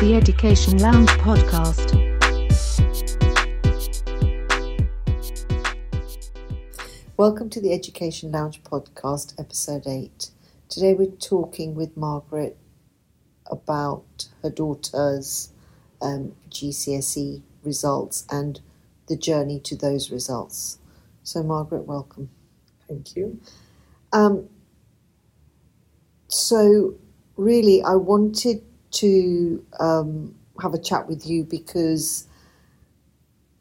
the Education Lounge podcast. Welcome to the Education Lounge podcast, episode 8. Today we're talking with Margaret about her daughter's um, GCSE results and the journey to those results. So, Margaret, welcome. Thank you. Um, so, really, I wanted to um, have a chat with you because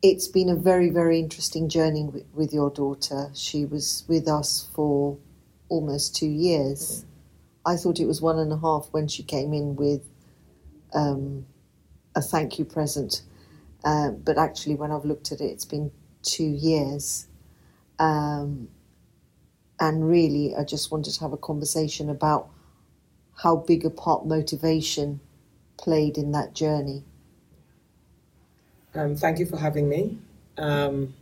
it's been a very, very interesting journey with, with your daughter. She was with us for almost two years. I thought it was one and a half when she came in with um, a thank you present. Uh, but actually, when I've looked at it, it's been two years. Um, and really, I just wanted to have a conversation about how big a part motivation played in that journey. Um, thank you for having me. Um,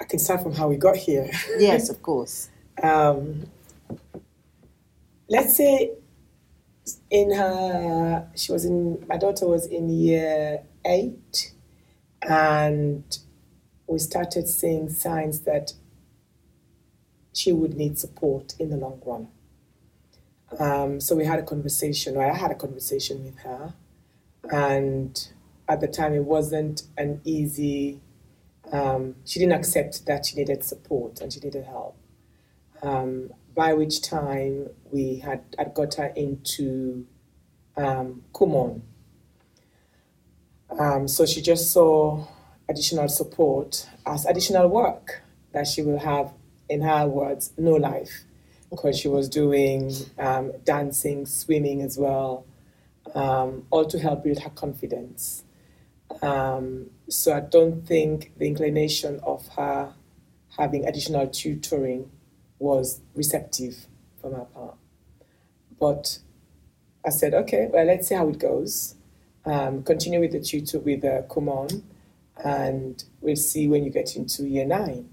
I can start from how we got here. Yes, of course. um, let's say in her, she was in, my daughter was in year eight, and we started seeing signs that she would need support in the long run. Um, so we had a conversation, or I had a conversation with her, and at the time it wasn't an easy, um, she didn't accept that she needed support and she needed help. Um, by which time we had, got her into um, Kumon. Um, so she just saw additional support as additional work that she will have, in her words, no life, because she was doing um, dancing, swimming as well, um, all to help build her confidence. Um, so I don't think the inclination of her having additional tutoring was receptive from her part. But I said, okay, well, let's see how it goes. Um, continue with the tutor with uh, Kumon, and we'll see when you get into year nine,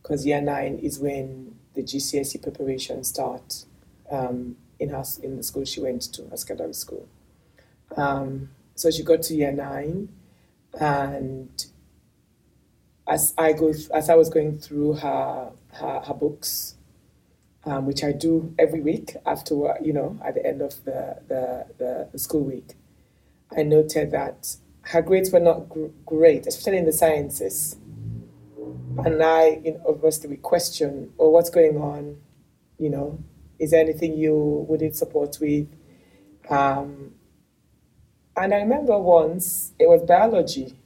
because year nine is when the GCSE preparation starts um, in her in the school she went to, her secondary school. Um, so she got to year nine, and as I go as I was going through her her, her books, um, which I do every week after you know, at the end of the, the, the, the school week, I noted that her grades were not gr- great, especially in the sciences. And I, you know, obviously, we question, oh, what's going on? You know, is there anything you would need support with? Um, and I remember once it was biology,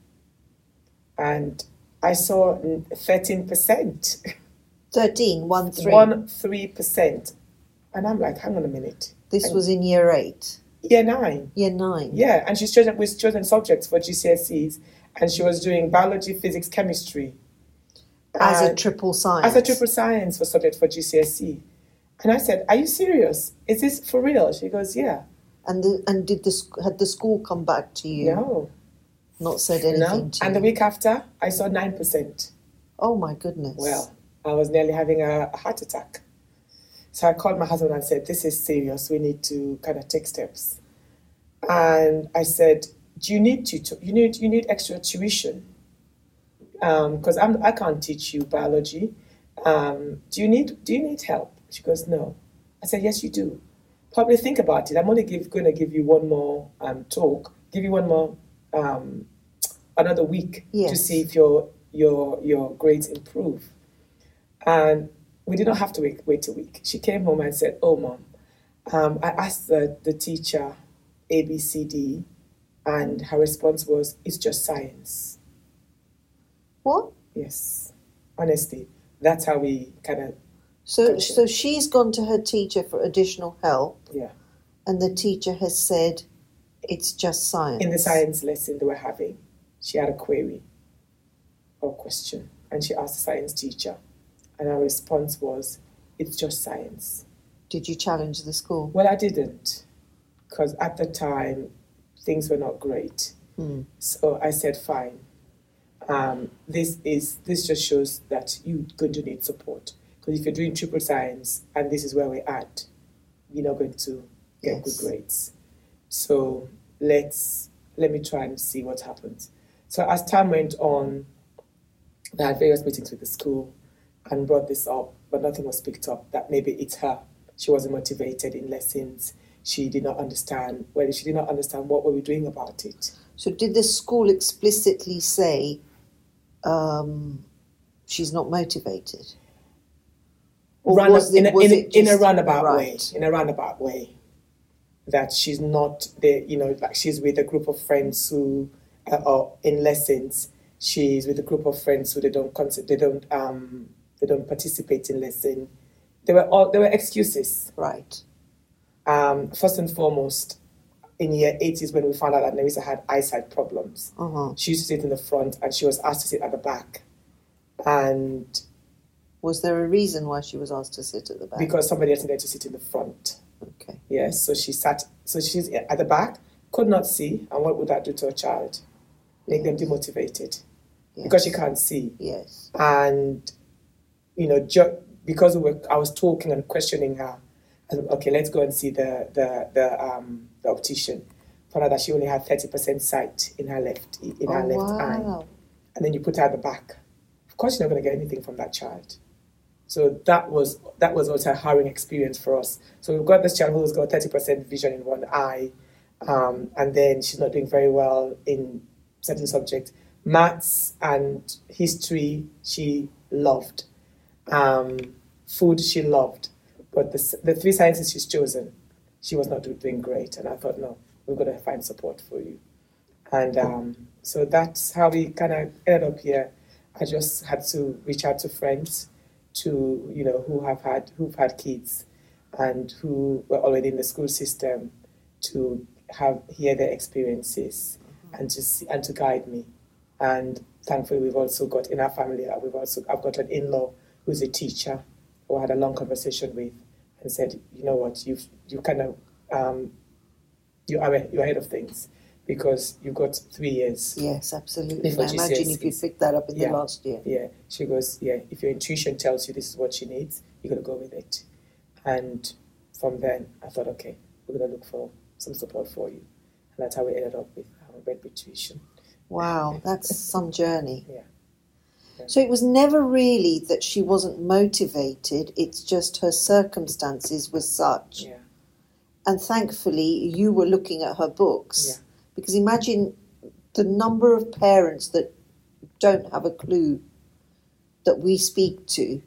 and I saw 13%. 13, 1 3. One three percent, and I'm like, hang on a minute. This was in year 8, Year nine, year 9. yeah, and she's chosen with chosen subjects for GCSEs, and she was doing biology, physics, chemistry As a uh, triple science. as a triple science for subject for GCSE. And I said, "Are you serious? Is this for real?" She goes, "Yeah." And, the, and did the, had the school come back to you? No, Not said anything no. And you? the week after, I saw nine percent. oh my goodness. Well, I was nearly having a, a heart attack. So I called my husband and said, This is serious. We need to kind of take steps. And I said, Do you need to, you need you need extra tuition? Because I'm I can't teach you biology. Um, do you need do you need help? She goes, No. I said, Yes, you do. Probably think about it. I'm only give, going to give you one more um, talk, give you one more um, another week to see if your your your grades improve. And we did not have to wait, wait a week. She came home and said, Oh, mom, um, I asked the, the teacher ABCD, and her response was, It's just science. What? Yes, honestly, that's how we kind of, So, so she's gone to her teacher for additional help, yeah. and the teacher has said it's just science. In the science lesson they were having, she had a query or question, and she asked the science teacher, and her response was, It's just science. Did you challenge the school? Well, I didn't, because at the time things were not great. Hmm. So I said, fine. Um, this is this just shows that you're going to need support. Because if you're doing triple science and this is where we're at, you're not going to get Yes. good grades. So let's let me try and see what happens. So as time went on, I had various meetings with the school and brought this up, but nothing was picked up. That maybe it's her. She wasn't motivated in lessons. She did not understand. Well, she did not understand what were we doing about it. So, did the school explicitly say um, she's not motivated? Or Run- was it- in, a, was in, it in a roundabout way. In a roundabout way. That she's not there, you know, like she's with a group of friends who uh, are in lessons. She's with a group of friends who they don't consider, they don't um they don't participate in lesson. There were all there were excuses. Right. Um, first and foremost, in year 80s when we found out that Nerissa had eyesight problems. Uh-huh. She used to sit in the front and she was asked to sit at the back. And Was there a reason why she was asked to sit at the back? because somebody else needed to sit in the front. okay. Yes, so she sat, so she's at the back, could not see, and what would that do to a child? Make them demotivated because she can't see. Yes. And, you know, ju- because we were, I was talking and questioning her, said, okay, let's go and see the, the, the, um, the optician. Found out that she only had 30% sight in her left, in her oh, left eye. and then you put her at the back. Of course, you're not going to get anything from that child. So that was that was also a harrowing experience for us. So we've got this child who's got thirty percent vision in one eye, um, and then she's not doing very well in certain subjects. Maths and history she loved. Um, food she loved, but the, the three sciences she's chosen, she was not doing great. And I thought, no, we're going to find support for you. And um, so that's how we kind of ended up here. I just had to reach out to friends, to you know who have had who've had kids, and who were already in the school system, to have hear their experiences and to see, and to guide me. And thankfully, we've also got in our family. We've also I've got an in-law who's a teacher, who I had a long conversation with, and said, you know what, you've you kind of um, you are you're ahead of things because you've got three years. Yes, absolutely. Before imagine if you picked that up in Yeah. the last year. Yeah, she goes, yeah, if your intuition tells you this is what she needs, you're to go with it. And from then, I thought, okay, we're going to look for some support for you. And that's how we ended up with um, Red Tuition. Wow, that's some journey. Yeah. So it was never really that she wasn't motivated, it's just her circumstances were such. Yeah, And thankfully, you were looking at her books. Yeah. Because imagine the number of parents that don't have a clue that we speak to,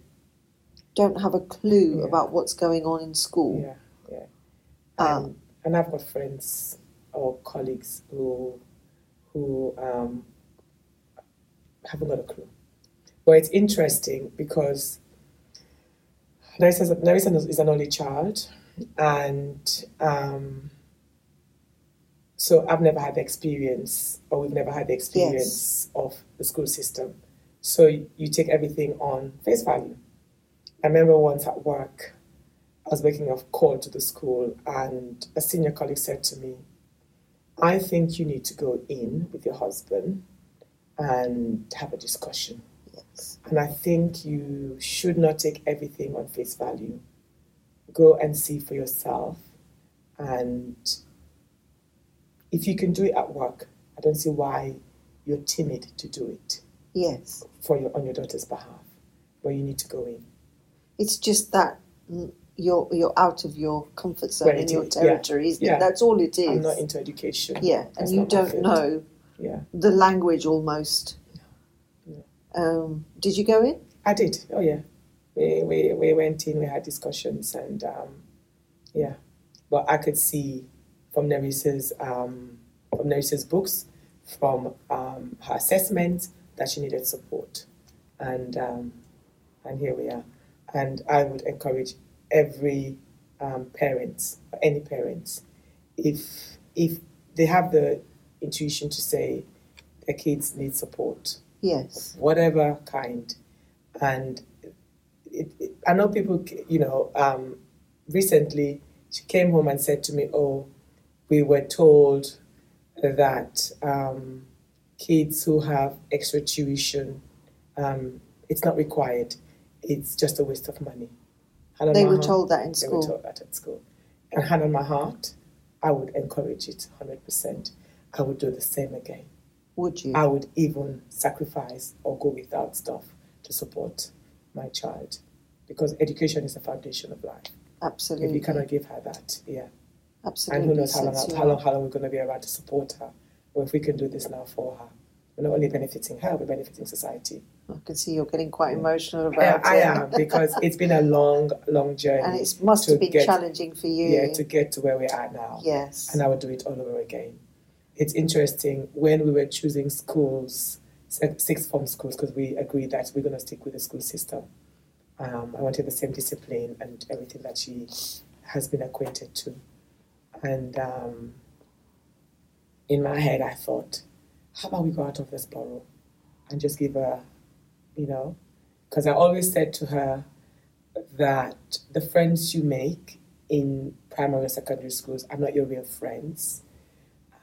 don't have a clue Yeah. about what's going on in school. yeah, yeah. Um, and, and I've got friends or colleagues who who um, haven't got a clue. But it's interesting because Nerissa is, an only child, and um, so I've never had the experience, or we've never had the experience of the school system. So you take everything on face value. I remember once at work, I was making a call to the school, and a senior colleague said to me, I think you need to go in with your husband and have a discussion. And I think you should not take everything on face value. Go and see for yourself. And if you can do it at work, I don't see why you're timid to do it Yes. for your, on your daughter's behalf. But you need to go in. It's just that you're you're out of your comfort zone Where in your is, yeah. territory. isn't it? That's all it is. I'm not into education. yeah, That's and you don't know Yeah. the language almost. Um, did you go in? I did. Oh yeah, we we, we went in. We had discussions, and um, yeah, but I could see from Nerissa's um, from Nerissa's books, from um, her assessment that she needed support, and um, and here we are. And I would encourage every um, parent, any parents, if if they have the intuition to say their kids need support, Yes. whatever kind. And it, it, I know people, you know, um, recently she came home and said to me, Oh, we were told that um, kids who have extra tuition, um, it's not required, it's just a waste of money. Hand They were heart- told that in school. They were told that at school. And hand on my heart, I would encourage it 100%. I would do the same again. Would you? I would even sacrifice or go without stuff to support my child because education is the foundation of life. Absolutely. If you cannot give her that, yeah. Absolutely. And who knows how long, how long, how long we're going to be around to support her. Or if we can do this now for her, we're not only benefiting her, we're benefiting society. I can see you're getting quite emotional I, about I it. am because it's been a long, long journey. And it must have been get- challenging for you. yeah, to get to where we are now. yes. and I would do it all over again. It's interesting when we were choosing schools, sixth form schools, because we agreed that we're going to stick with the school system. Um, I wanted the same discipline and everything that she has been acquainted to. And um, in my head, I thought, how about we go out of this borough and just give her, you know, because I always said to her that the friends you make in primary or secondary schools are not your real friends.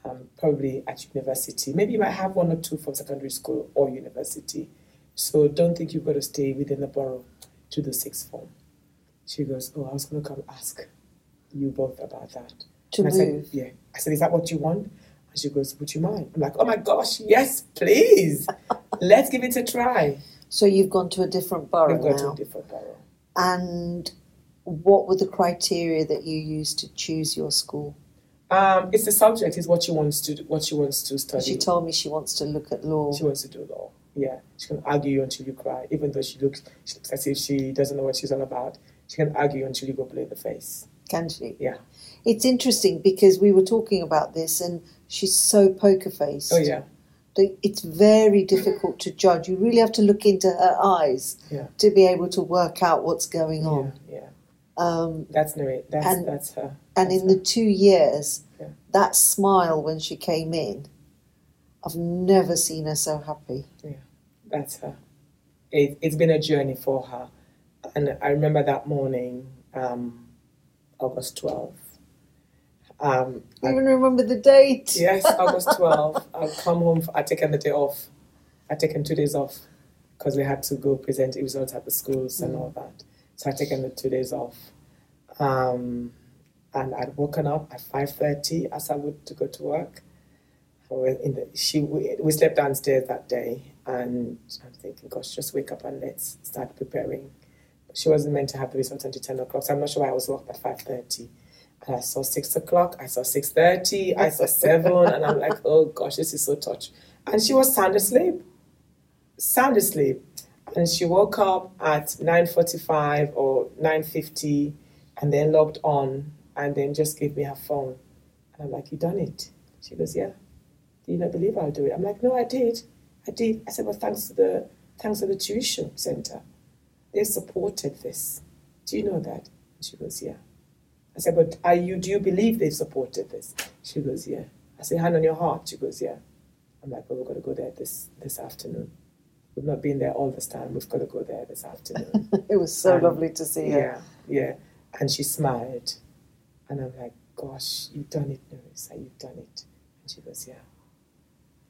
Um, probably at university. Maybe you might have one or two from secondary school or university. So don't think you've got to stay within the borough to the sixth form. She goes, Oh, I was going to come ask you both about that. to And I move. said, Yeah. I said, Is that what you want? And she goes, Would you mind? I'm like, Oh my gosh, yes, please. Let's give it a try. so you've gone to a different borough We've got to a different borough. And what were the criteria that you used to choose your school? Um, it's the subject, is what she wants to do, what she wants to study. She told me she wants to look at law. She wants to do law. Yeah, she can argue you until you cry, even though she looks, she looks as if she doesn't know what she's all about. She can argue until you go blue in the face. Can she? Yeah. It's interesting because we were talking about this and she's so poker faced. Oh yeah, It's very difficult to judge. You really have to look into her eyes Yeah. to be able to work out what's going on. yeah. Um, That's Nuri. That's that's her. And in the two years, Yeah. that smile when she came in, I've never seen her so happy. Yeah, that's her. It, it's been a journey for her. And I remember that morning, um, August 12th. Um, I even remember the date. yes, August 12th. I'll come home. I'd taken the day off. I'd taken two days off because we had to go present results at the schools and all that. So I'd taken the two days off. Um, and I'd woken up at 5.30 as I would to go to work. The, she, we, we slept downstairs that day and I'm thinking, gosh, just wake up and let's start preparing. But she wasn't meant to have the results until 10 o'clock, so I'm not sure why I was up at 5.30. And I saw 6 o'clock, I saw 6.30, I saw 7, and I'm like, oh gosh, this is so touch. And she was sound asleep, sound asleep. And she woke up at 9.45 or 9.50 and then logged on and then just gave me her phone. And I'm like, you done it? She goes, yeah. Do you not believe I'll do it? I'm like, no, I did. I did. I said, well, thanks to the thanks to the tuition center. They supported this. Do you know that? And she goes, yeah. I said, but are you do you believe they've supported this? She goes, yeah. I said, hand on your heart. She goes, yeah. I'm like, well, we're gonna go there this this afternoon. We've not been there all this time. We've got to go there this afternoon. It was so Um, lovely to see her. yeah, yeah. And she smiled. And I'm like, gosh, you've done it, Nerissa, you've done it. And she goes, yeah.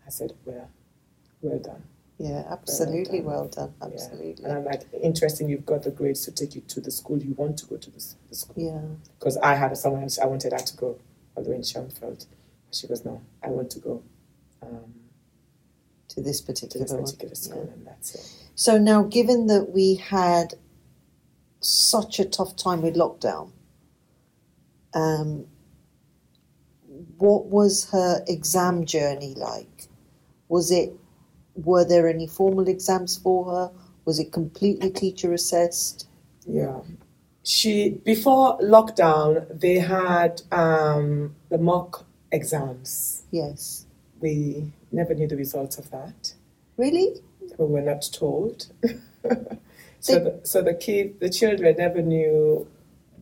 I said, well, well done. Yeah, absolutely done. well done. Yeah. Absolutely. And I'm like, interesting, you've got the grades to take you to the school you want to go to the, the school. Yeah. Because I had someone else, I wanted her to go all the way in Schoenfeld. She goes, no, I want to go um, To this particular, to this particular school, Yeah. and that's it. So now, given that we had such a tough time with lockdown, um, what was her exam journey like? Was it? Were there any formal exams for her? Was it completely teacher assessed? Yeah. She before lockdown they had um, the mock exams. Yes. We never knew the results of that. Really? We were not told. so the, so the kid the children never knew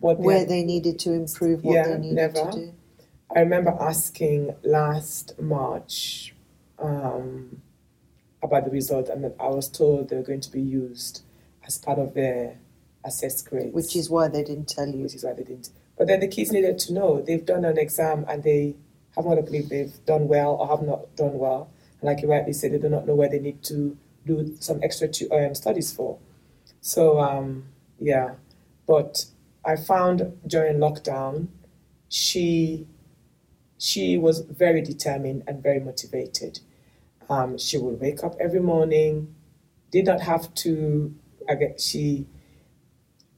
what they Where had- they needed to improve what Yeah, they needed never. to do? I remember asking last March um, about the result, and I was told they were going to be used as part of their assessed grades. Which is why they didn't tell you. which is why they didn't. But then the kids needed to know they've done an exam and they have not believed they've done well or have not done well. And like you rightly said, they do not know where they need to do some extra um, studies for. So um, yeah, but I found during lockdown, she she was very determined and very motivated. Um, she would wake up every morning, did not have to. I get, she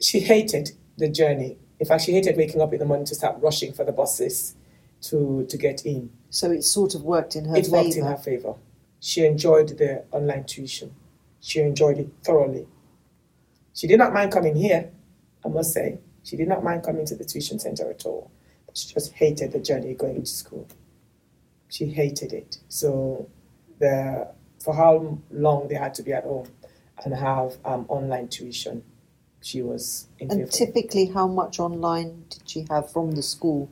she hated the journey. In fact, she hated waking up in the morning to start rushing for the buses to to get in. So it sort of worked in her it worked in her favor. She enjoyed the online tuition. She enjoyed it thoroughly. She did not mind coming here, I must say. She did not mind coming to the tuition center at all. But she just hated the journey going to school. She hated it. So the for how long they had to be at home and have um, online tuition, she was in And favor. typically, how much online did she have from the school?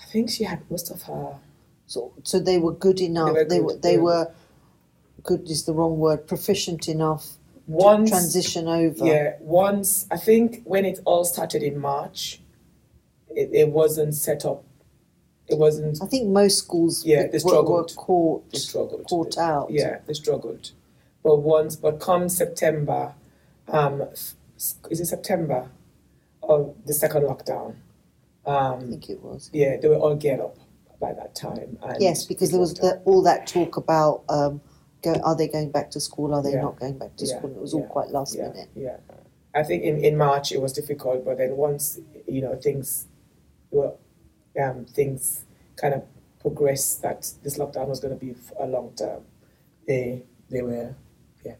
I think she had most of her So, so they were good enough. were They were. They were. Good is the wrong word. Proficient enough once transition over. Yeah, once I think when it all started in March, it, it wasn't set up. It wasn't. I think most schools Yeah, were, they were struggled. caught They struggled. caught out. Yeah, they struggled. But once, but come September, um, is it September, or the second lockdown? I Um, think it was. yeah, they were all geared up by that time. And Yes, because there was the, all that talk about um, go, are they going back to school? Are they Yeah. not going back to Yeah, school? And it was all quite last yeah, minute. Yeah, I think in, in March it was difficult, but then once you know things were um, things kind of progressed that this lockdown was going to be a long term, they they were yeah,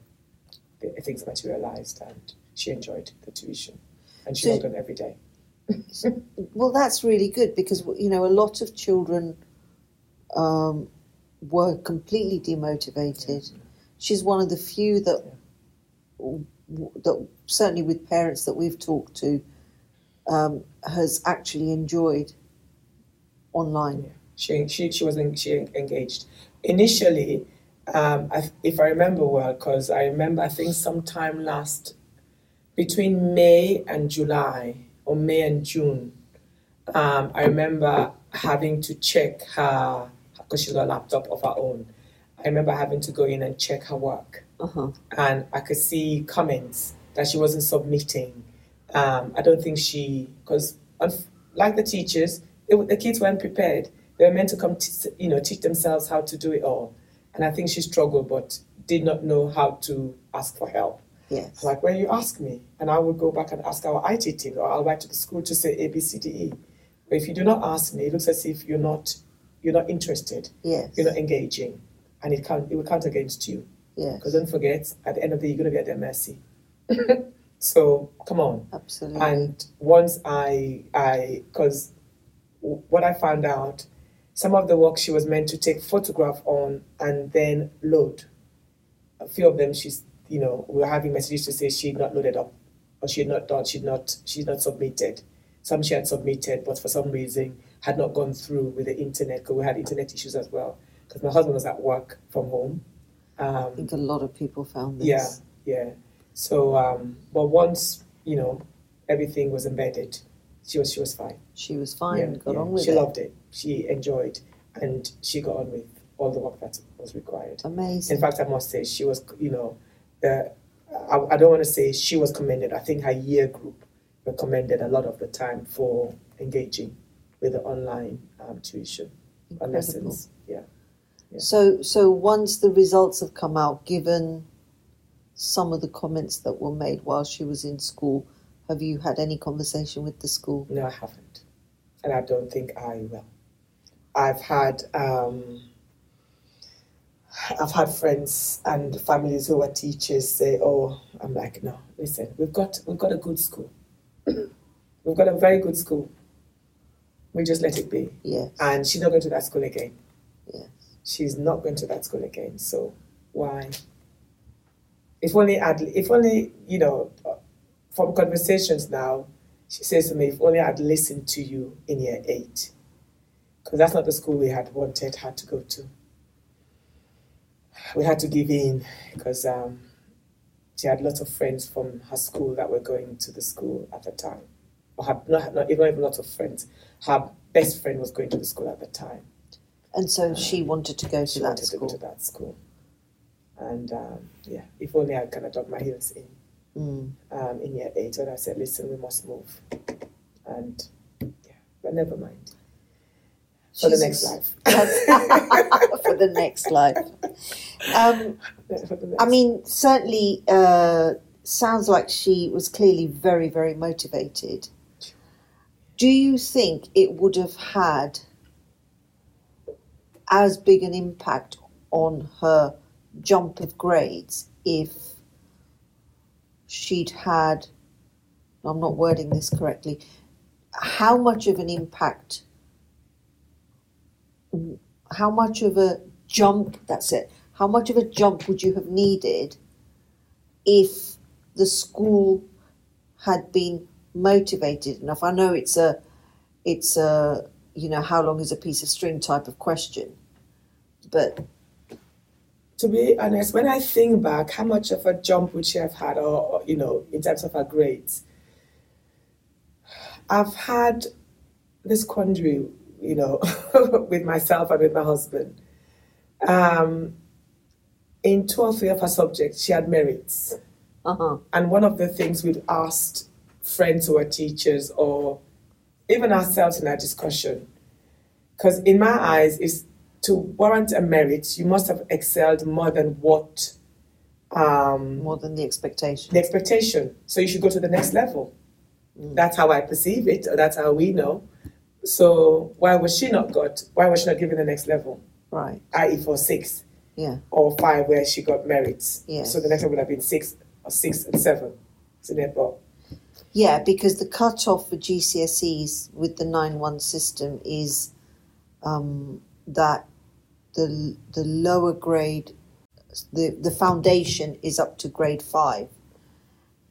the, things materialized and she enjoyed the tuition and she So- on every day. Well, that's really good because you know a lot of children um, were completely demotivated. She's one of the few that that certainly with parents that we've talked to um, has actually enjoyed online. She she she was en- she engaged initially. Um, I, if I remember well, because I remember I think sometime last between May and July or May and June, um, I remember having to check her because she's got a laptop of her own. I remember having to go in and check her work, Uh-huh. and I could see comments that she wasn't submitting. Um, I don't think she, because like the teachers, they, the kids weren't prepared. They were meant to come, t- you know, teach themselves how to do it all, and I think she struggled, but did not know how to ask for help. Yes. Like, well, you ask me, and I would go back and ask our IT team, or I'll write to the school to say A, B, C, D, E. But if you do not ask me, it looks as if you're not, you're not interested, Yes. you're not engaging, and it count, it will count against you. Yes. Because don't forget, at the end of the day, you're going to be at their mercy. so come on. Absolutely. And once I, I, because what I found out, some of the work she was meant to take photograph on and then load. A few of them, she's, you know, we were having messages to say she had not loaded up, or she had not done, she'd not, she'd not submitted. Some she had submitted, but for some reason had not gone through with the internet because we had internet issues as well. Because my husband was at work from home. I Um, think a lot of people found this. yeah, yeah. So, um, but once you know everything was embedded, she was she was fine. She was fine, yeah, got yeah. on with she it. loved it. She enjoyed, and she got on with all the work that was required. Amazing. In fact, I must say she was, you know, the, I, I don't want to say she was commended. I think her year group were commended a lot of the time for engaging with the online um, tuition Incredible. lessons. Yeah. yeah. So, so once the results have come out, given some of the comments that were made while she was in school, have you had any conversation with the school? No, I haven't. And I don't think I will. I've had um, I've had friends and families who are teachers say, "Oh, I'm like, no, listen, we've got we've got a good school. we've got a very good school. We just let it be." Yes. And she's not going to that school again. Yes. She's not going to that school again. So why? If only I'd, if only you know, from conversations now, she says to me, "If only I'd listened to you in year eight, because that's not the school we had wanted her to go to. We had to give in because um, she had lots of friends from her school that were going to the school at the time, or had not, not even, lots of friends. Her best friend was going to the school at the time. And so she wanted to go to she that wanted school. to go to that school. And um, yeah, if only I kind of dug my heels in Mm. um, in year eight when I said, listen, we must move. And yeah, but never mind. for the next life. For the next life. Um, I mean, certainly uh, sounds like she was clearly very, very motivated. Do you think it would have had as big an impact on her jump of grades if she'd had, I'm not wording this correctly, how much of an impact, how much of a jump, that's it, how much of a jump would you have needed if the school had been motivated enough? I know it's a, it's a, you know, how long is a piece of string type of question, but to be honest, when I think back, how much of a jump would she have had, or, or, you know, in terms of her grades? I've had this quandary, you know, with myself and with my husband. Um, in two or three of her subjects, she had merits. uh-huh, And one of the things we've asked friends who are teachers or even ourselves in our discussion, because in my eyes, is to warrant a merit, you must have excelled more than what um, more than the expectation. the expectation. So you should go to the next level. That's how I perceive it, or that's how we know. So why was she not got? Why was she not given the next level? Right, I.e., for six yeah, or five, where she got merits. Yeah. So the next one would have been six or six and seven. So therefore, yeah, because the cut-off for GCSEs with the 9-1 system is um, that the, the lower grade, the, the foundation is up to grade 5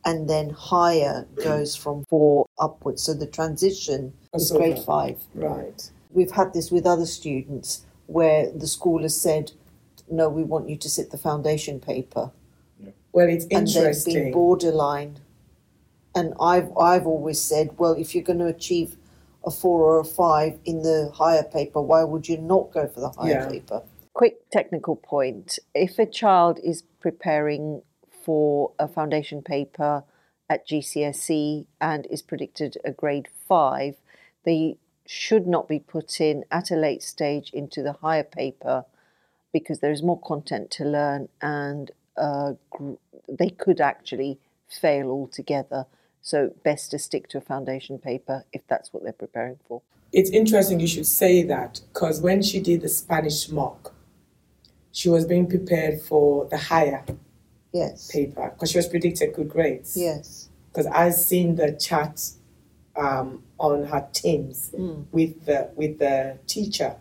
and then higher goes from 4 upwards. So the transition is grade that. 5. right. We've had this with other students where the school has said, no, we want you to sit the foundation paper. Yeah. Well, it's interesting. and they've been borderline. And I've I've always said, well, if you're going to achieve a four or a five in the higher paper, why would you not go for the higher Yeah. paper? Quick technical point: if a child is preparing for a foundation paper at GCSE and is predicted a grade five, they should not be put in at a late stage into the higher paper because there is more content to learn and uh, gr- they could actually fail altogether. So, best to stick to a foundation paper if that's what they're preparing for. It's interesting you should say that because when she did the Spanish mock, she was being prepared for the higher Yes. paper because she was predicted good grades. Yes. Because I've seen the chat um, on her teams Mm. with the with the teacher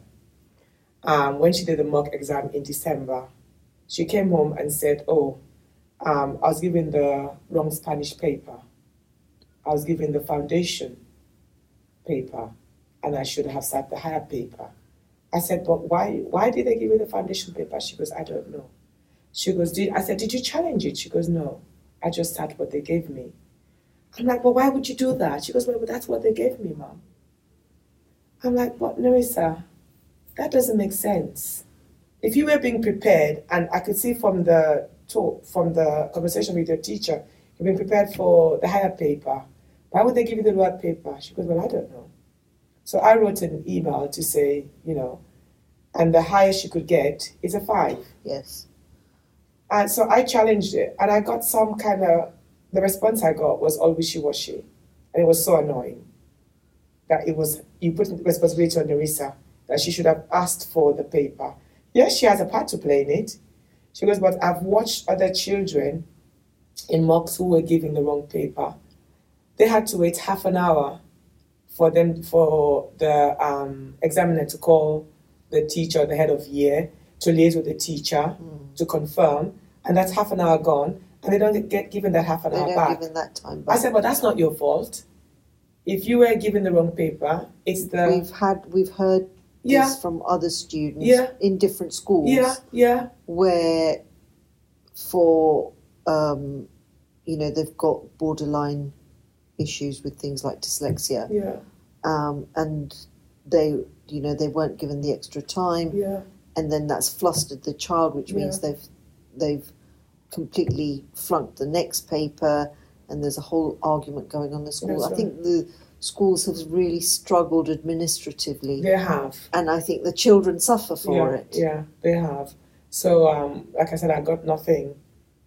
um, when she did the mock exam in December. She came home and said, "Oh, um, I was given the wrong Spanish paper. I was given the foundation paper, and I should have sat the higher paper." I said, "But why? Why did they give you the foundation paper?" She goes, "I don't know." She goes, did, I said, "Did you challenge it?" She goes, "No, I just sat what they gave me." I'm like, "Well, why would you do that?" She goes, "Well, that's what they gave me, mom." I'm like, "But Larissa, that doesn't make sense." If you were being prepared, and I could see from the talk, from the conversation with your teacher, you've been prepared for the higher paper. Why would they give you the lower paper? She goes, Well, I don't know. So I wrote an email to say, you know, and the highest she could get is a five. Yes. And so I challenged it, and I got some kind of, the response I got was all wishy washy. And it was so annoying that it was, you put responsibility on Nerissa, that she should have asked for the paper. Yes, she has a part to play in it. She goes, but I've watched other children in mocks who were giving the wrong paper. They had to wait half an hour for them for the um, examiner to call the teacher, the head of year, to liaise with the teacher to confirm, and that's half an hour gone, and they don't get given that half an They hour back. give in that time I said, but that's not your fault. If you were given the wrong paper, it's the we've had we've heard Yeah. this from other students Yeah. in different schools yeah, yeah, where for um, you know they've got borderline issues with things like dyslexia yeah, um, and they you know they weren't given the extra time yeah, and then that's flustered the child which means Yeah. they've they've completely flunked the next paper and there's a whole argument going on in the school i think the schools have really struggled administratively, They have. and I think the children suffer for yeah, it. Yeah, they have. So, um, like I said, I got nothing,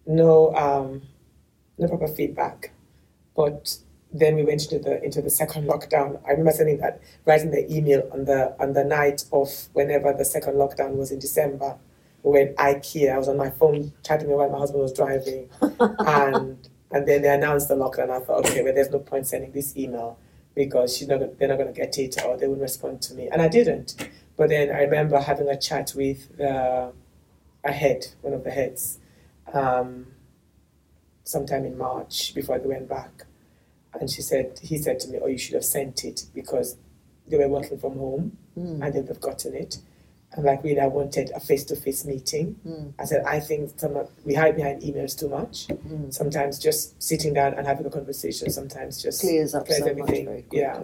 no, um, no proper feedback. But then we went into the into the second lockdown. I remember sending that, writing the email on the on the night of whenever the second lockdown was in December. We went IKEA. I was on my phone chatting while my husband was driving, and and then they announced the lockdown. I thought, okay, well, there's no point sending this email because she's not, they're not going to get it or they wouldn't respond to me, and I didn't. But then I remember having a chat with the, a head, one of the heads, um, sometime in March before they went back. And she said, he said to me, oh, you should have sent it because they were working from home Mm. and they'd have gotten it. I'm like, really, I wanted a face-to-face meeting. Mm. I said, I think some of, we hide behind emails too much. Mm. Sometimes just sitting down and having a conversation, sometimes just Clears up clears so everything. very. Yeah.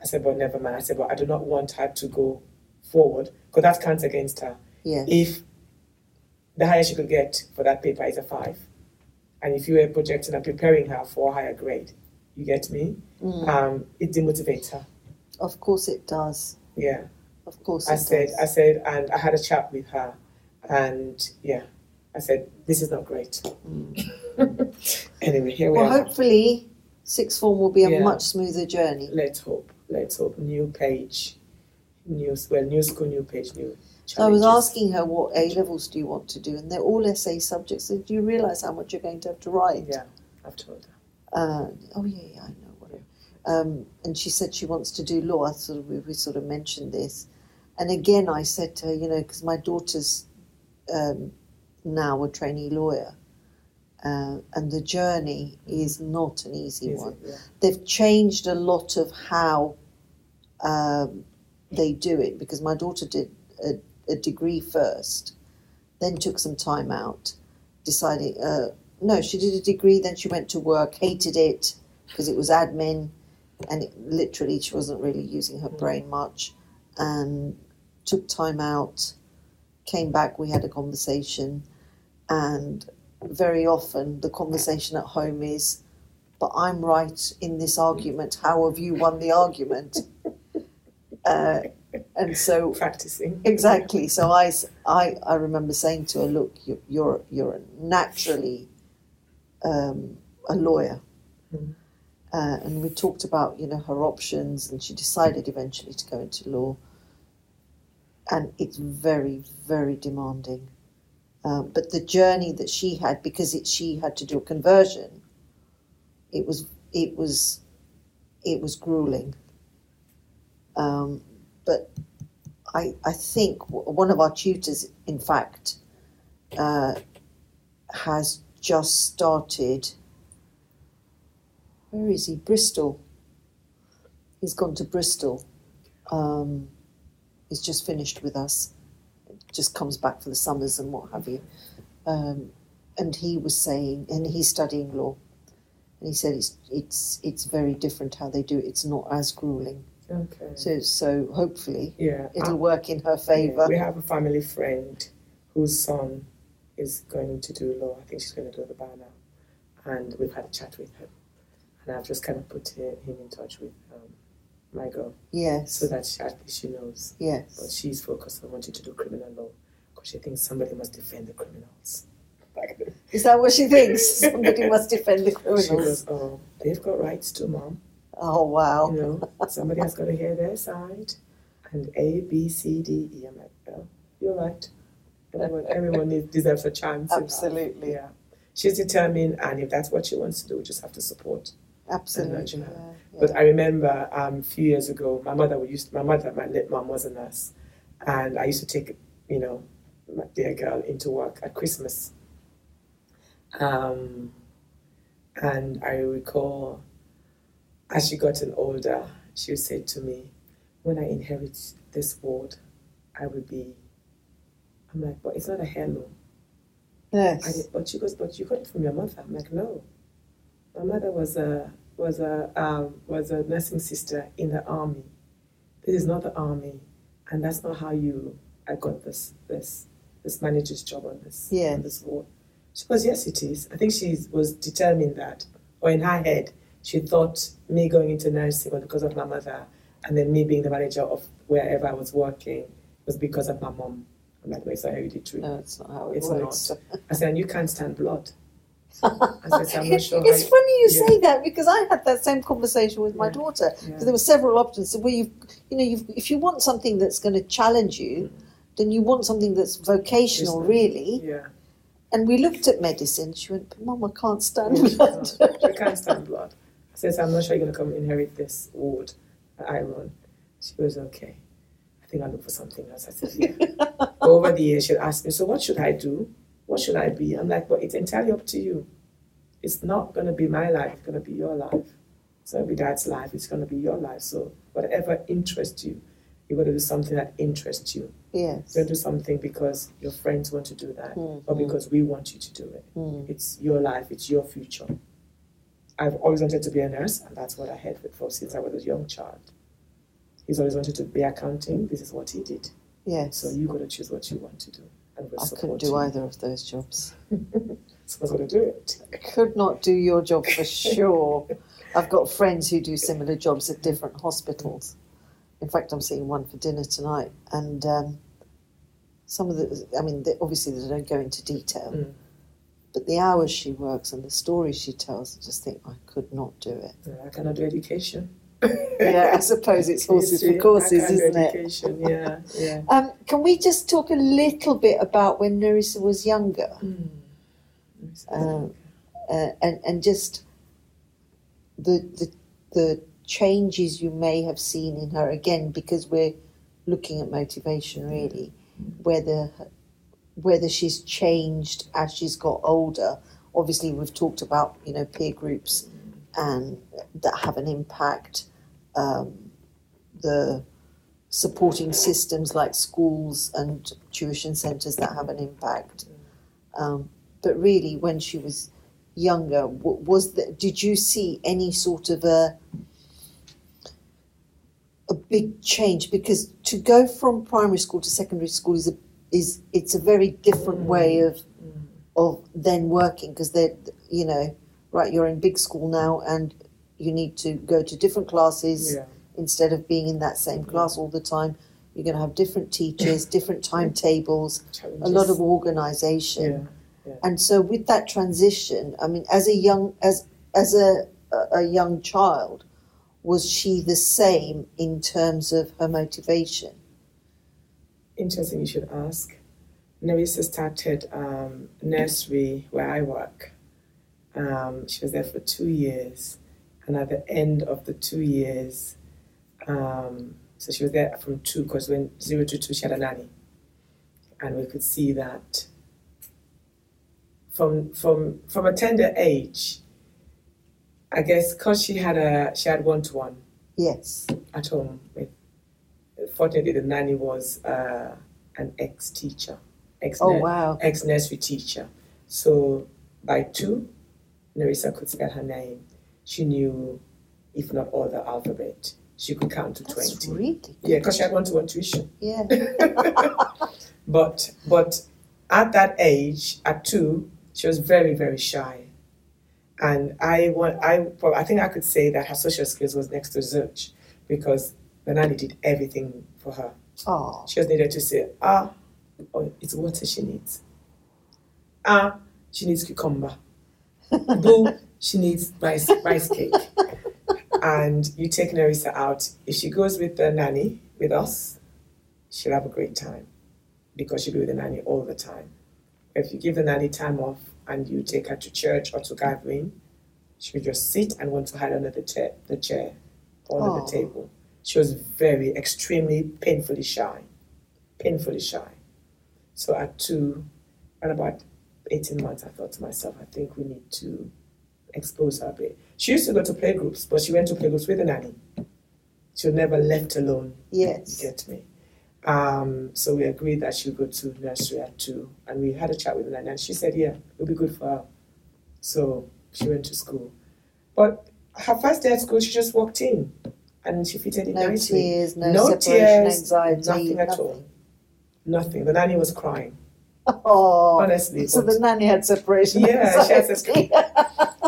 I said, but never mind. I said, but I do not want her to go forward because that counts against her. Yes. If the highest she could get for that paper is a five, and if you were projecting and preparing her for a higher grade, you get me? Mm. Um, it demotivates her. Of course it does. Yeah. Of course I said, does. I said, and I had a chat with her, and yeah, I said, this is not great. anyway, here we well, are. hopefully, sixth form will be a Yeah. much smoother journey. Let's hope. Let's hope. New page, new well, new school, new page, new. So I was asking her what A levels do you want to do, and they're all essay subjects. So do you realise how much you're going to have to write? Yeah, I've told her. Uh, oh yeah, yeah, I know. Whatever. Um, and she said she wants to do law. I sort of we, we sort of mentioned this, and again I said to her, you know, because my daughter's um, now a trainee lawyer, uh, and the journey is not an easy Easy, one. yeah. They've changed a lot of how um, they do it because my daughter did a, a degree first, then took some time out, deciding. Uh, no, she did a degree, then she went to work, hated it because it was admin, and it, literally she wasn't really using her brain much, and took time out, came back, we had a conversation, and very often the conversation at home is, but I'm right in this argument, how have you won the argument? Uh, and so Practicing. Exactly. So I, I, I remember saying to her, "Look, you, you're you're naturally um, a lawyer," Mhm. uh, and we talked about you know her options, and she decided eventually to go into law. And it's very, very demanding. Um, but the journey that she had, because it, she had to do a conversion, it was it was it was grueling. Um, but I, I think one of our tutors, in fact, uh, has just started. Where is he? Bristol. He's gone to Bristol. Um, he's just finished with us. Just comes back for the summers and what have you. Um, and he was saying, and he's studying law, and he said it's it's it's very different how they do it. It's not as grueling. Okay. So so hopefully Yeah. it'll I- work in her yeah, favour. We have a family friend whose son is going to do law. I think she's going to do the bar now, and we've had a chat with her, and I've just kind of put him in touch with um, my girl Yes. so that she, at least she knows. Yes. But she's focused on wanting to do criminal law because she thinks somebody must defend the criminals. Is that what she thinks? Somebody must defend the she criminals. goes, oh, they've got rights too, mom. Oh wow. You know, somebody has got to hear their side. And A, B, C, D, E. I'm like, well, you're right. Everyone, everyone needs, deserves a chance. Absolutely. Yeah. She's determined, and if that's what she wants to do, we just have to support. Absolutely. Yeah, yeah. But I remember um, a few years ago, my mother used my mother, my late mom was a nurse, and I used to take, you know, my dear girl into work at Christmas. Um, and I recall, as she gotten older, she would say to me, "When I inherit this ward, I will be." I'm like, "But it's not a heirloom." I yes. did, but she goes, but you got it from your mother. I'm like, no. My mother was a was a um, was a nursing sister in the army. This is not the army, and that's not how you. I got this this this manager's job on this Yes. on this ward. She goes, yes, it is. I think she was determined that, or in her head, She thought me going into nursing was because of my mother, and then me being the manager of wherever I was working was because of my mom. I'm like, no, it's not hereditary. No, it's not how it It's works. I said, and you can't stand blood. I said, I'm not sure. it's how- funny you yeah. say that because I had that same conversation with my Yeah. daughter. Yeah. Because there were several options. Where you, you know, you've, if you want something that's going to challenge you, mm. then you want something that's vocational, Business. really. Yeah. And we looked at medicine. She went, but Mum, I can't stand blood. she can't stand blood. I said, I'm not sure you're going to come inherit this ward that I run. She goes, okay. I think I'll look for something else. I said, yeah. Over the years, she'll ask me, so what should I do? What should I be? I'm like, well, it's entirely up to you. It's not going to be my life. It's going to be your life. It's going to be dad's life. It's going to be your life. So whatever interests you, you're going to do something that interests you. yes. Don't do something because your friends want to do that Mm, or because we want you to do it. mm. It's your life, it's your future. I've always wanted to be a nurse, and that's what I had for since I was a young child. He's always wanted to be accounting. This is what he did. Yes. So you got to choose what you want to do, and I couldn't do either of those jobs. Someone's got to do it. I could not do your job for sure. I've got friends who do similar jobs at different hospitals. In fact, I'm seeing one for dinner tonight, and um, some of the, I mean, they, obviously they don't go into detail, Mm. but the hours she works and the stories she tells, I just think I could not do it. Yeah, I cannot do education. Yeah, I suppose it's horses for courses, I can't do isn't it? Yeah, yeah. Um, can we just talk a little bit about when Nerissa was younger? Mm. Um, uh, and and just the the the changes you may have seen in her again because we're looking at motivation really whether whether she's changed as she's got older obviously we've talked about you know peer groups and that have an impact um, the supporting systems like schools and tuition centres that have an impact. Um, but really when she was younger was that did you see any sort of a a big change? Because to go from primary school to secondary school is a is it's a very different way of of then working because they you know right you're in big school now and you need to go to different classes Yeah. instead of being in that same class all the time you're going to have different teachers different timetables a lot of organization Yeah. and so with that transition i mean as a young as as a a- a young child was she the same in terms of her motivation Interesting you should ask. Nerissa started um, nursery where I work. Um, she was there for two years, and at the end of the two years, um, so she was there from two because when zero to two she had a nanny, and we could see that from from from a tender age. I guess because she had a she had one to one yes. at home with fortunately the nanny was uh, an ex teacher ex oh wow. ex nursery teacher. So by two Nerissa could spell her name. She knew if not all the alphabet she could count to that's 20 really yeah because she had one-to-one tuition. Yeah. But but at that age at two she was very very shy. And I want I well, I think I could say that her social skills was next to zilch because the nanny did everything for her. Oh She just needed to say, ah, oh, it's water she needs. Ah, she needs cucumber. Boo, she needs rice, rice cake. And you take Nerissa out. If she goes with the nanny, with us, she'll have a great time because she'll be with the nanny all the time. If you give the nanny time off and you take her to church or to gathering, she'll just sit and want to hide under the chair, the chair or under Oh. the table. She was very, extremely painfully shy. Painfully shy. So at two, at about 18 months, I thought to myself, I think we need to expose her a bit. She used to go to playgroups, but she went to playgroups with a nanny. She was never left alone. yes You get me? Um, so we agreed that she'll go to nursery at two, and we had a chat with her, and she said, "Yeah, it'll be good for her." So she went to school, but her first day at school, she just walked in, and she fitted in no nicely. tears no, No separation tears, anxiety nothing at all. Nothing. The nanny was crying. Oh Honestly, so the nanny had separation Yeah, she had.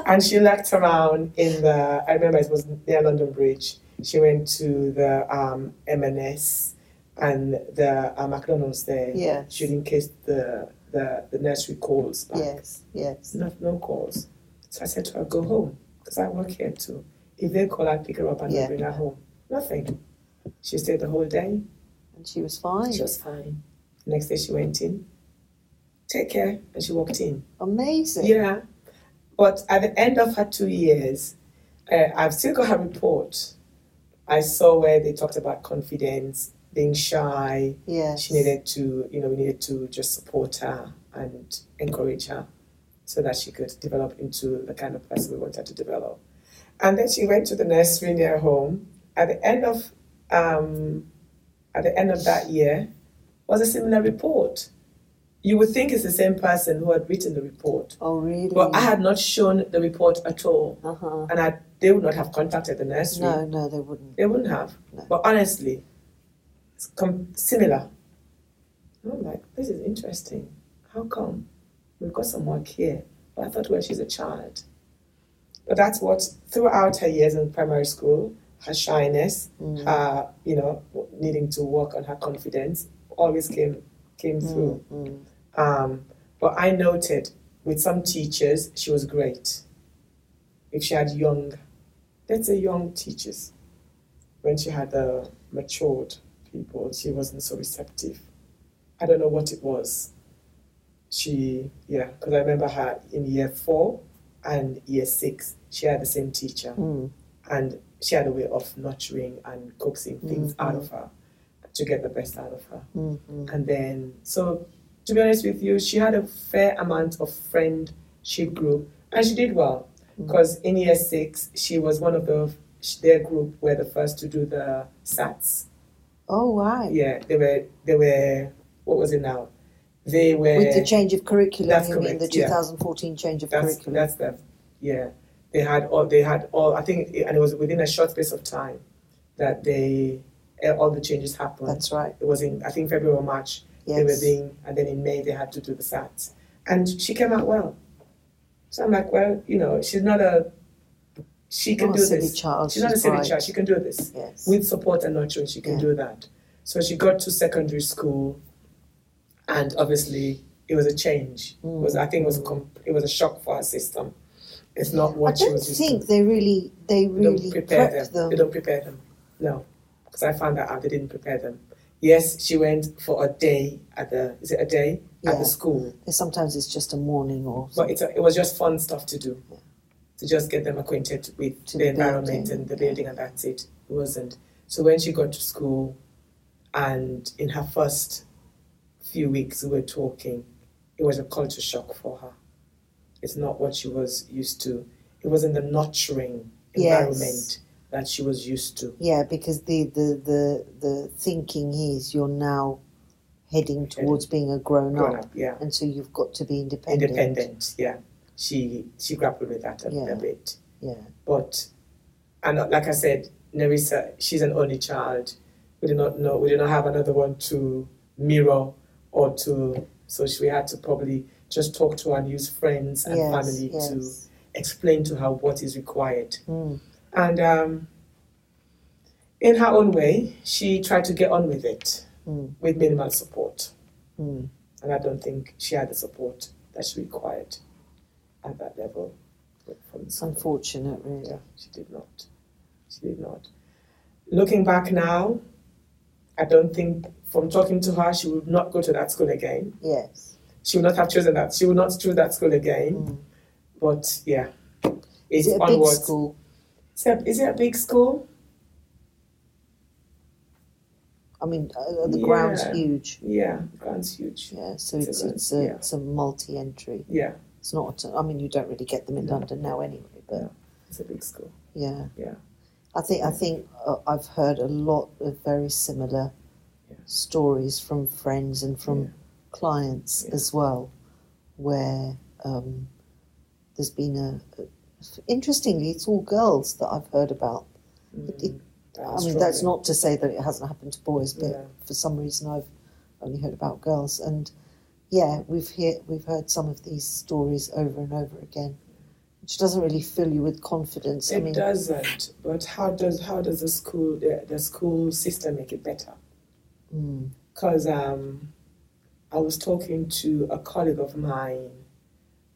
I and she looked around in the. I remember it was near London Bridge. She went to the um, M&S and the uh, McDonald's there. Yeah. She didn't case the the, the nursery calls. back. Yes, yes. No, no calls. So I said to her, go home because I work here too. If they call, I pick her up and Yeah. bring her home. Nothing. She stayed the whole day. And she was fine. She was fine. Next day she went in. Take care, and she walked in. Amazing. Yeah. But at the end of her two years, uh, I've still got her report. I saw where they talked about confidence, being shy. Yeah. She needed to, you know, we needed to just support her and encourage her so that she could develop into the kind of person we want her to develop. And then she went to the nursery near home. At the end of um, at the end of that year was a similar report. You would think it's the same person who had written the report. Oh, really? But I had not shown the report at all. Uh-huh. And I, they would not have contacted the nursery. No, no, they wouldn't. They wouldn't have. No. But honestly, it's com- similar. And I'm like, this is interesting. How come? We've got some work here. But I thought, well, she's a child. But that's what, throughout her years in primary school, her shyness, Mm. her, you know, needing to work on her confidence always came came through. Mm. Um, but I noted with some teachers, she was great. If she had young, let's say young teachers, when she had the matured people, she wasn't so receptive. I don't know what it was. She, yeah, because I remember her in year four and year six, she had the same teacher, Mm. and she had a way of nurturing and coaxing things out of her to get the best out of her. Mm. Mm. And then, so to be honest with you, she had a fair amount of friendship group, and she did well mm. because in year six she was one of the their group were the first to do the SATs. Oh, wow. Yeah, they were they were what was it now? They were With the change of curriculum, That's you mean correct, the yeah. 2014 change of that's curriculum? that's the yeah. They had all they had all I think and it was within a short space of time that they all the changes happened. That's right. It was in I think February or March they were Yes. being, and then in May they had to do the SATs. And she came out well. So I'm like, well, you know, she's not a, she can Not do this. child. She's not a silly bright. child, she can do this. Yes. With support and nurturing, she can Yeah. do that. So she got to secondary school, and obviously it was a change. It mm. was, I think it was, a com- it was a shock for her system. It's not I what she don't think they really, they They don't really prepare them. them. They don't prepare them. No, because I found that out. They didn't prepare them. Yes, she went for a day at the. Is it a day at the school? Sometimes it's just a morning or But it's a, it was just fun stuff to do, to just get them acquainted with To the, the environment and the yeah. building, and that's it. It wasn't. So when she got to school, and in her first few weeks, we were talking. It was a culture shock for her. It's not what she was used to. It wasn't the nurturing Yes. environment that she was used to. Yeah, because the, the, the, the thinking is you're now heading towards being a grown Grown up, up, yeah. and so you've got to be independent. Independent, yeah. She she grappled with that a, Yeah. a bit. Yeah, But and like I said, Nerissa, she's an only child. We do not know. We do not have another one to mirror or to. So she, we had to probably just talk to her and use friends and yes, family to explain to her what is required. Mm. And um, in her own way, she tried to get on with it Mm. with minimal support. Mm. And I don't think she had the support that she required at that level unfortunate, really. Yeah, she did not. She did not. Looking back now, I don't think from talking to her, she would not go to that school again. Yes. She would not have chosen that. She would not choose that school again. Mm. But yeah, Is it's it a big school? Is it a big school? I mean, uh, the ground's huge. Yeah, the ground's huge. Yeah, so It's a it's good- it's a yeah. it's a multi-entry. Yeah, It's not. I mean, you don't really get them in No. London now anyway. But No. it's a big school. yeah, Yeah. I think I think uh, I've heard a lot of very similar Yeah. stories from friends and from Yeah. clients Yeah. as well, where um, there's been a, a. Interestingly, it's all girls that I've heard about. it- Mm, I mean, that's not to say that it hasn't happened to boys, but Yeah. for some reason I've only heard about girls. And yeah, we've hear, we've heard some of these stories over and over again. which doesn't really fill you with confidence. I It mean, doesn't. But how does how does the school the, the school system make it better? mm, Because um, I was talking to a colleague of mine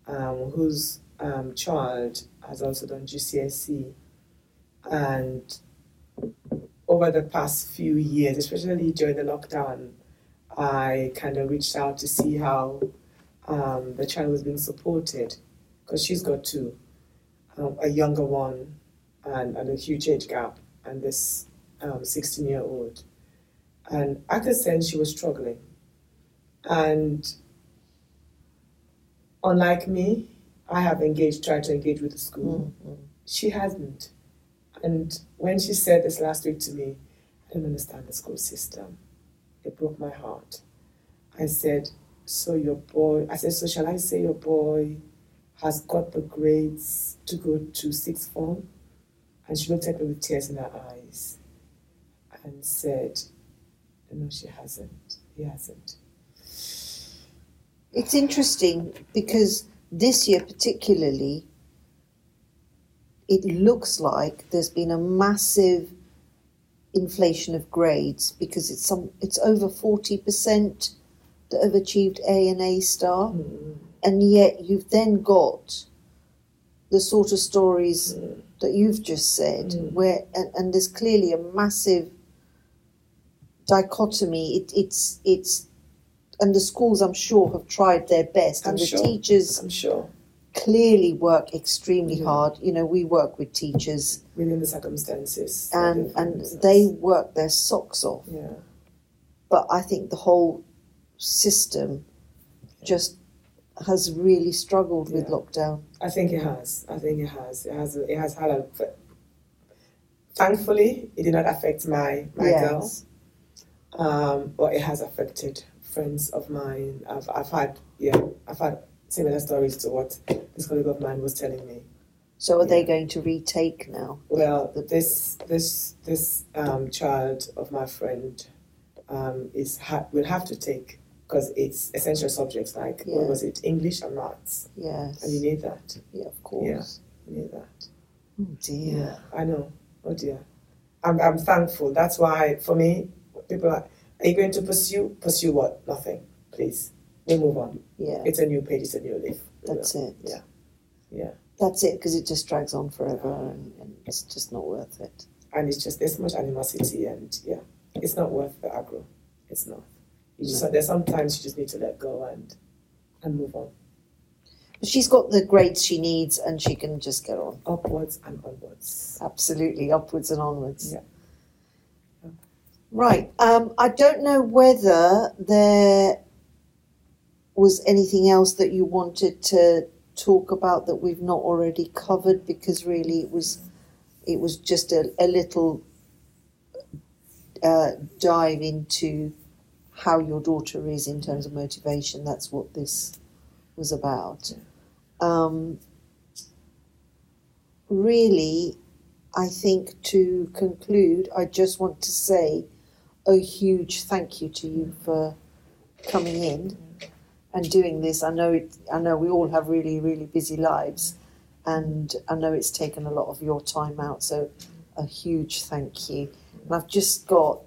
um, whose um, child has also done GCSE, and over the past few years, especially during the lockdown, I kind of reached out to see how um, the child was being supported because she's got two, um, a younger one and, and a huge age gap, and this 16 year old. And I could sense she was struggling. And unlike me, I have engaged, tried to engage with the school. mm, mm. She hasn't. And when she said this last week to me, I don't understand the school system. It broke my heart. I said, So your boy, I said, So shall I say your boy has got the grades to go to sixth form? And she looked at me with tears in her eyes and said, No, she hasn't. He hasn't. It's interesting because this year, particularly, it looks like there's been a massive inflation of grades because it's some it's over forty percent that have achieved A and A star, Mm, and yet you've then got the sort of stories mm, that you've just said, Mm. where and, and there's clearly a massive dichotomy. It, it's it's and the schools, I'm sure, have tried their best, I'm and the sure. teachers I'm sure. clearly work extremely Yeah. hard. You know, we work with teachers, Within the circumstances. and they and they work their socks off. Yeah. But I think the whole system just has really struggled with lockdown. I think it has. I think it has. It has. It has had a. Thankfully, it did not affect my my Yes. um, but it has affected friends of mine. I've I've had yeah I've had similar stories to what this colleague of mine was telling me. So are they going to retake now? Well, this this this um, child of my friend um, is ha- will have to take because it's essential subjects like Yeah. what was it English and maths, Yes. and you need that. yeah, of course. You need that. Oh dear. Yeah, I know. Oh dear. I'm, I'm thankful. That's why, for me, people are, are you going to pursue? Pursue what? Nothing. Please. We move on. Yeah. It's a new page, it's a new leaf. That's know. it. Yeah. Yeah. That's it, because it just drags on forever and, and it's just not worth it. And it's just, there's much animosity, and yeah, it's not worth the aggro. It's not. You just, There's sometimes you just need to let go and and move on. She's got the grades she needs and she can just get on. Upwards and onwards. Absolutely, upwards and onwards. Yeah. Right. Um, I don't know whether there was anything else that you wanted to talk about that we've not already covered because really it was it was just a, a little uh, dive into how your daughter is in terms of motivation. That's what this was about. Um, really, I think to conclude, I just want to say a huge thank you to you for coming in and doing this. I know it, I know we all have really really busy lives, and I know it's taken a lot of your time out. So, a huge thank you. And I've just got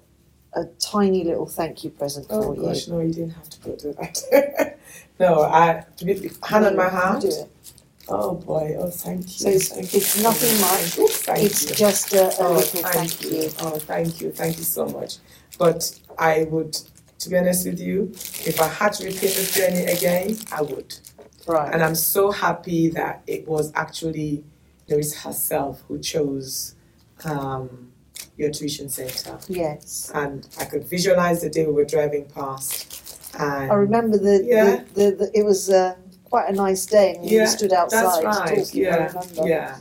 a tiny little thank you present Oh for you. Oh gosh, no, you didn't have to to that. no, I to be hand on my heart. Oh boy, oh thank you. So it's- thank you it's nothing much. much. Thank it's you. just a, a oh, little thank, thank you. Oh, thank you, thank you so much. But I would, to be honest with you, if I had to repeat this journey again, I would. Right. And I'm so happy that it was actually Doris herself who chose um, your tuition center. yes. And I could visualize the day we were driving past. And I remember the, Yeah. the, the, the it was uh, quite a nice day and Yeah, we stood outside That's right. talking. I yeah, remember. yeah.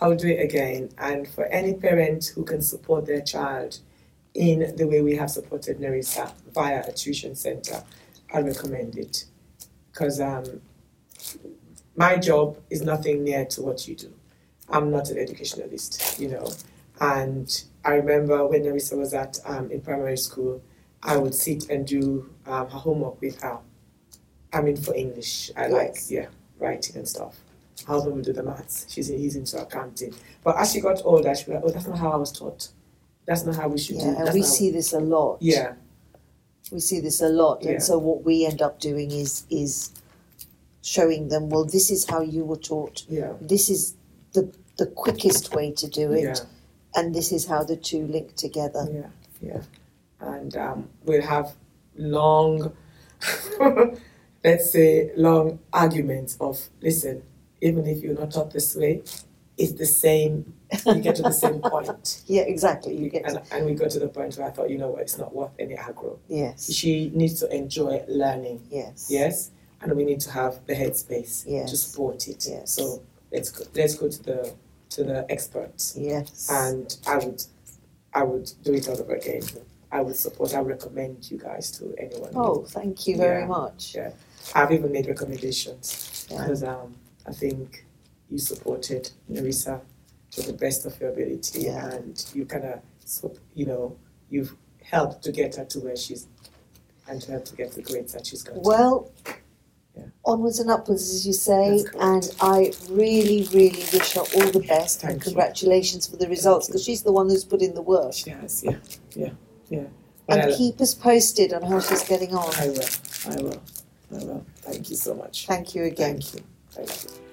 I'll do it again. And for any parent who can support their child in the way we have supported Nerissa via a tuition center, I recommend it. Because um, my job is nothing near to what you do. I'm not an educationalist, you know. And I remember when Nerissa was at um, in primary school, I would sit and do um, her homework with her. I mean, for English, I like yeah writing and stuff. How do we do the maths? She's he's into accounting. But as she got older, she was like, oh, that's not how I was taught. That's not how we should do. Yeah, and That's we see this a lot. Yeah, we see this a lot Yeah. and so what we end up doing is is showing them well this is how you were taught yeah, this is the the quickest way to do it yeah. and this is how the two link together Yeah, yeah. And um, we'll have long, let's say, long arguments of listen, even if you're not taught this way, it's the same, you get to the same point. yeah exactly you get And, and we got to the point where I thought, you know what, it's not worth any aggro. yes She needs to enjoy learning, yes yes? And we need to have the headspace Yes. to support it. Yes. So let's go, let's go to the to the experts. yes and I would I would do it all over again. I would support. I recommend you guys to anyone. oh thank you very Yeah. much Yeah. I've even made recommendations Yeah. because um, I think you supported Nerissa to the best of your ability, Yeah. and you kind of so you know you've helped to get her to where she's and to help to get the grades that she's got. well Yeah. onwards and upwards as you say and i really really wish her all the best Thank and you. congratulations for the results because she's the one who's put in the work She has, yeah, yeah, yeah. But and I, keep us posted on how she's getting on I will, I will. Thank you so much. thank you again Thank you, thank you.